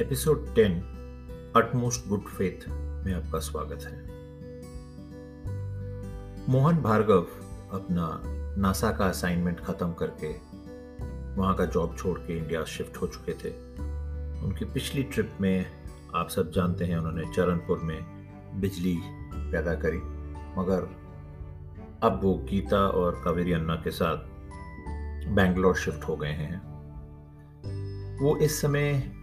Episode 10 utmost good faith में आपका स्वागत है। मोहन भार्गव अपना नासा का असाइनमेंट खत्म करके वहाँ का जॉब छोड़ के इंडिया शिफ्ट हो चुके थे। उनकी पिछली ट्रिप में आप सब जानते हैं उन्होंने चरणपुर में बिजली पैदा करी। मगर अब वो गीता और कावेरी अन्ना के साथ बैंगलोर शिफ्ट हो गए हैं। वो इस समय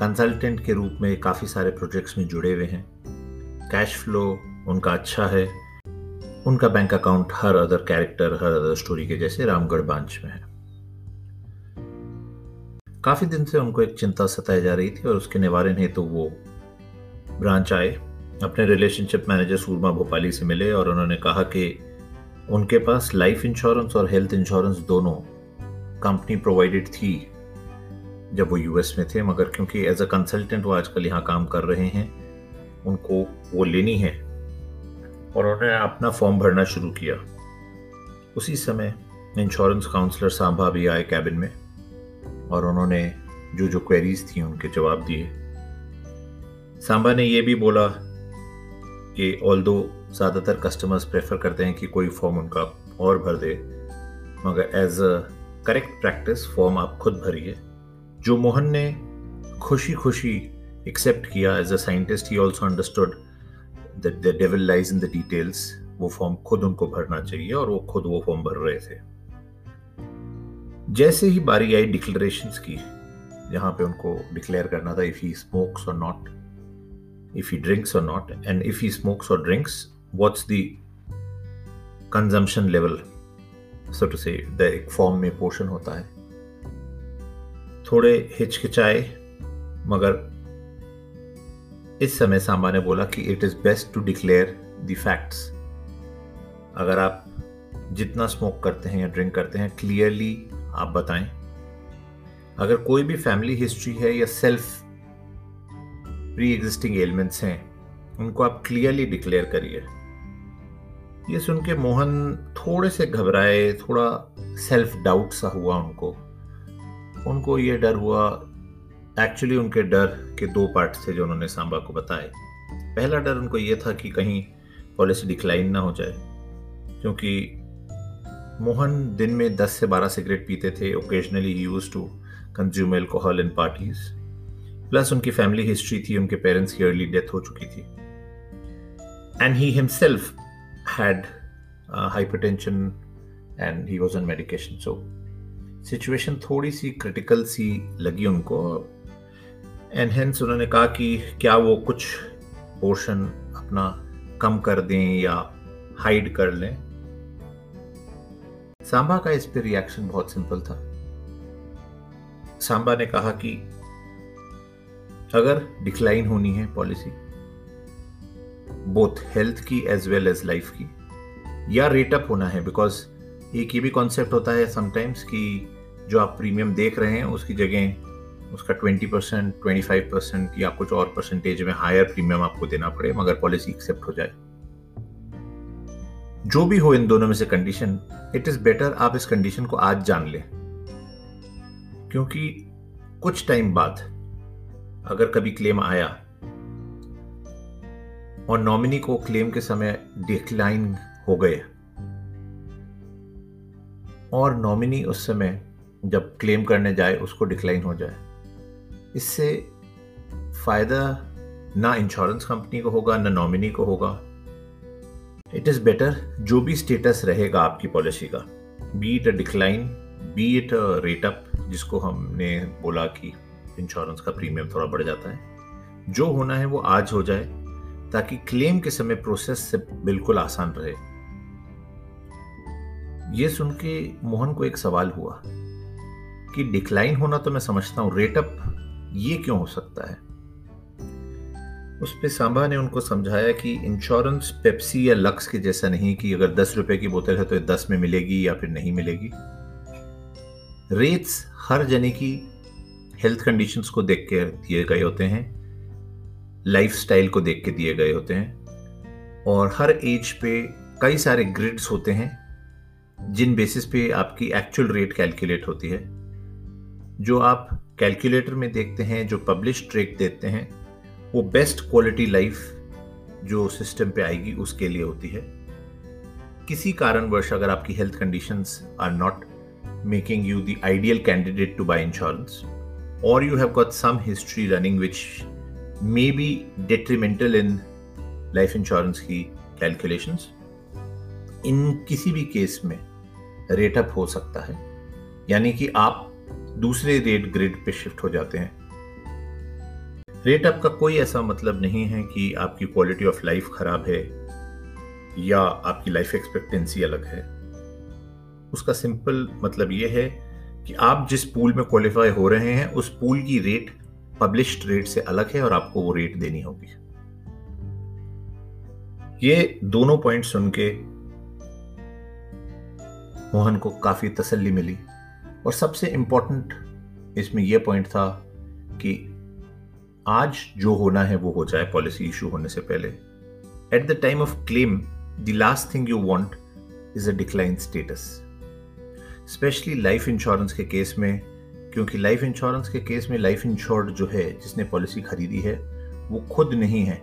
कंसल्टेंट के रूप में काफ़ी सारे प्रोजेक्ट्स में जुड़े हुए हैं। कैश फ्लो उनका अच्छा है। उनका बैंक अकाउंट हर अदर कैरेक्टर हर अदर स्टोरी के जैसे रामगढ़ ब्रांच में है। काफ़ी दिन से उनको एक चिंता सताई जा रही थी और उसके निवारण हेतु तो वो ब्रांच आए। अपने रिलेशनशिप मैनेजर सूरमा भोपाली से मिले और उन्होंने कहा कि उनके पास लाइफ इंश्योरेंस और हेल्थ इंश्योरेंस दोनों कंपनी प्रोवाइडेड थी। जब वो यूएस में थे, मगर क्योंकि एज अ कंसल्टेंट वो आजकल यहाँ काम कर रहे हैं, उनको वो लेनी है। और उन्होंने अपना फॉर्म भरना शुरू किया। उसी समय इंश्योरेंस काउंसलर सांभा भी आए कैबिन में, और उन्होंने जो जो क्वेरीज थी उनके जवाब दिए। सांभा ने ये भी बोला कि ऑल दो ज़्यादातर कस्टमर्स प्रेफर करते हैं कि कोई फॉर्म उनका और भर दे, मगर as a correct practice form आप खुद भरिए। जो मोहन ने खुशी खुशी एक्सेप्ट किया as a scientist he also understood that the devil lies in the details वो फॉर्म खुद उनको भरना चाहिए और वो खुद वो फॉर्म भर रहे थे। जैसे ही बारी आई डिक्लेरेशन की, जहाँ पे उनको डिक्लेयर करना था if he smokes or not if he drinks or not and if he smokes or drinks what's the consumption level so to say एक फॉर्म में पोर्शन होता है। थोड़े हिचकिचाए, मगर इस समय सांबा ने बोला कि it is best to declare the facts अगर आप जितना स्मोक करते हैं या ड्रिंक करते हैं क्लियरली आप बताएँ। अगर कोई भी फैमिली हिस्ट्री है या सेल्फ प्री एग्जिस्टिंग एलिमेंट्स हैं, उनको आप क्लियरली डिक्लेयर करिए। ये सुन के मोहन थोड़े से घबराए, थोड़ा सेल्फ डाउट सा हुआ उनको। उनको ये डर हुआ एक्चुअली उनके डर के दो पार्ट थे जो उन्होंने सांबा को बताए। पहला डर उनको ये था कि कहीं पॉलिसी डिक्लाइन ना हो जाए, क्योंकि मोहन दिन में 10 से 12 सिगरेट पीते थे occasionally used to consume alcohol in parties plus उनकी फैमिली हिस्ट्री थी, उनके पेरेंट्स की अर्ली डेथ हो चुकी थी। And he himself had hypertension and he was on medication so situation थोड़ी सी क्रिटिकल सी लगी उनको एंड हेंस उन्होंने कहा कि क्या वो कुछ पोर्शन अपना कम कर दें या हाइड कर लें। सांबा का इस पर रिएक्शन बहुत सिंपल था। सांबा ने कहा कि अगर डिक्लाइन होनी है पॉलिसी बोथ हेल्थ की एज वेल एज लाइफ की, या रेटअप होना है बिकॉज़ एक ये भी कॉन्सेप्ट होता है समटाइम्स कि जो आप प्रीमियम देख रहे हैं, उसकी जगह, उसका twenty percent twenty five percent या कुछ और परसेंटेज में हायर प्रीमियम आपको देना पड़े, मगर पॉलिसी एक्सेप्ट हो जाए। जो भी हो इन दोनों में से कंडीशन इट इज़ बेटर आप इस कंडीशन को आज जान लें। क्योंकि कुछ टाइम बाद अगर कभी क्लेम आया, और नॉमिनी को क्लेम के समय डिक्लाइन हो गए, और नॉमिनी उस समय जब क्लेम करने जाए, उसको डिक्लाइन हो जाए। इससे फ़ायदा ना इंश्योरेंस कंपनी को होगा, ना नॉमिनी को होगा। इट इज़ बेटर जो भी स्टेटस रहेगा आपकी पॉलिसी का। Be it a decline be it a rate up जिसको हमने बोला कि इंश्योरेंस का प्रीमियम थोड़ा बढ़ जाता है। जो होना है वो आज हो जाए, ताकि क्लेम के समय प्रोसेस से बिल्कुल आसान रहे। ये सुन के मोहन को एक सवाल हुआ। कि डिक्लाइन होना तो मैं समझता हूँ। रेटअप ये क्यों हो सकता है? उस पर सांबा ने उनको समझाया कि इंश्योरेंस पेप्सी या लक्स के जैसा नहीं कि अगर दस रुपए की बोतल है तो दस में मिलेगी या फिर नहीं मिलेगी। रेट्स हर जने की हेल्थ कंडीशंस को देख के दिए गए होते हैं लाइफ को देख के दिए गए होते हैं और हर एज पे कई सारे ग्रिड्स होते हैं, जिन बेसिस पे आपकी एक्चुअल रेट कैलकुलेट होती है। जो आप कैलकुलेटर में देखते हैं, जो पब्लिश ट्रेक देते हैं, वो बेस्ट क्वालिटी लाइफ जो सिस्टम पे आएगी, उसके लिए होती है। किसी कारणवश अगर आपकी health conditions are not making you the ideal candidate to buy insurance or you have got some history running which may be detrimental in life insurance की कैलकुलेशंस इन किसी भी केस में रेट अप हो सकता है। यानी कि आप दूसरे रेट ग्रिड पे शिफ्ट हो जाते हैं। रेट अप का कोई ऐसा मतलब नहीं है कि आपकी क्वालिटी ऑफ़ लाइफ खराब है या आपकी लाइफ एक्सपेक्टेंसी अलग है। उसका सिंपल मतलब यह है कि आप जिस पूल में क्वालिफाई हो रहे हैं, उस पूल की रेट पब्लिश्ड रेट से अलग है और आपको वो रेट देनी होगी। ये दोनों पॉइंट सुन के मोहन को काफ़ी तसल्ली मिली। और सबसे इंपॉर्टेंट इसमें यह पॉइंट था कि आज जो होना है वो हो जाए पॉलिसी इशू होने से पहले। At the time of claim the last thing you want is a decline status specially life insurance के केस में, क्योंकि लाइफ इंश्योरेंस के केस में लाइफ इंश्योर्ड जो है, जिसने पॉलिसी खरीदी है, वो खुद नहीं है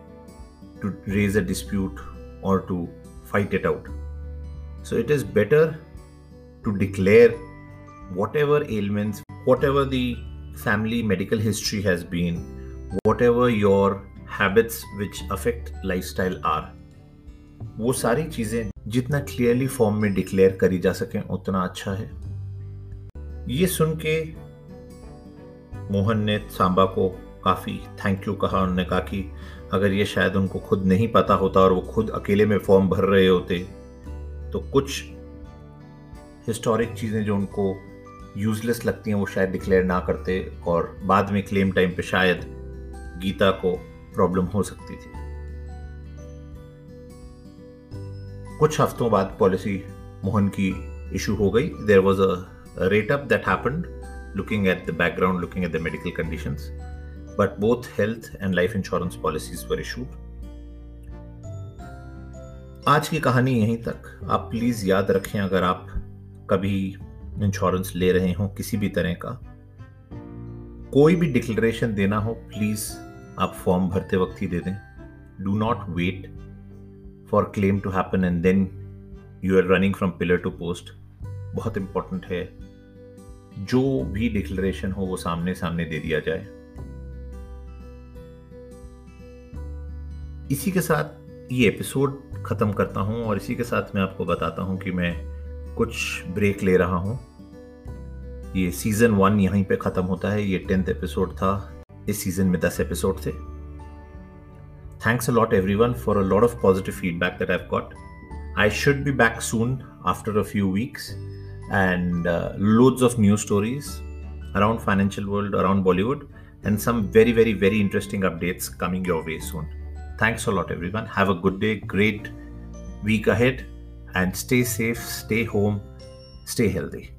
to raise a dispute or to fight it out so it is better to declare whatever ailments, whatever the family medical history has been, whatever your habits which affect lifestyle are. वो सारी चीज़ें जितना clearly form में declare करी जा सके उतना अच्छा है ये सुन के मोहन ने सांबा को काफ़ी थैंक यू कहा उन्होंने कहा कि अगर ये शायद उनको खुद नहीं पता होता और वो खुद अकेले में फॉर्म भर रहे होते तो कुछ हिस्टोरिक चीज़ें जो उनको यूजलेस लगती हैं वो शायद डिक्लेयर ना करते, और बाद में क्लेम टाइम पे शायद गीता को प्रॉब्लम हो सकती थी। कुछ हफ्तों बाद पॉलिसी मोहन की इशू हो गई। There was a rate up that happened looking at the background looking at the medical conditions but both health and life insurance policies were issued आज की कहानी यहीं तक। आप प्लीज़ याद रखें, अगर आप कभी इंश्योरेंस ले रहे हो किसी भी तरह का, कोई भी डिक्लेरेशन देना हो प्लीज़ आप फॉर्म भरते वक्त ही दे दें। Do not wait for claim to happen and then you are running from pillar to post बहुत इंपॉर्टेंट है। जो भी डिक्लेरेशन हो, वो सामने सामने दे दिया जाए। इसी के साथ ये एपिसोड खत्म करता हूँ और इसी के साथ मैं आपको बताता हूँ कि मैं कुछ ब्रेक ले रहा हूँ। ये सीज़न वन यहीं पे ख़त्म होता है। ये टेंथ एपिसोड था इस सीज़न में दस एपिसोड थे thanks a lot everyone for a lot of positive feedback that I've got I should be back soon after a few weeks and loads of new stories around financial world around Bollywood and some very very very interesting updates coming your way soon thanks a everyone have a good day great week ahead and stay safe, stay home, stay healthy.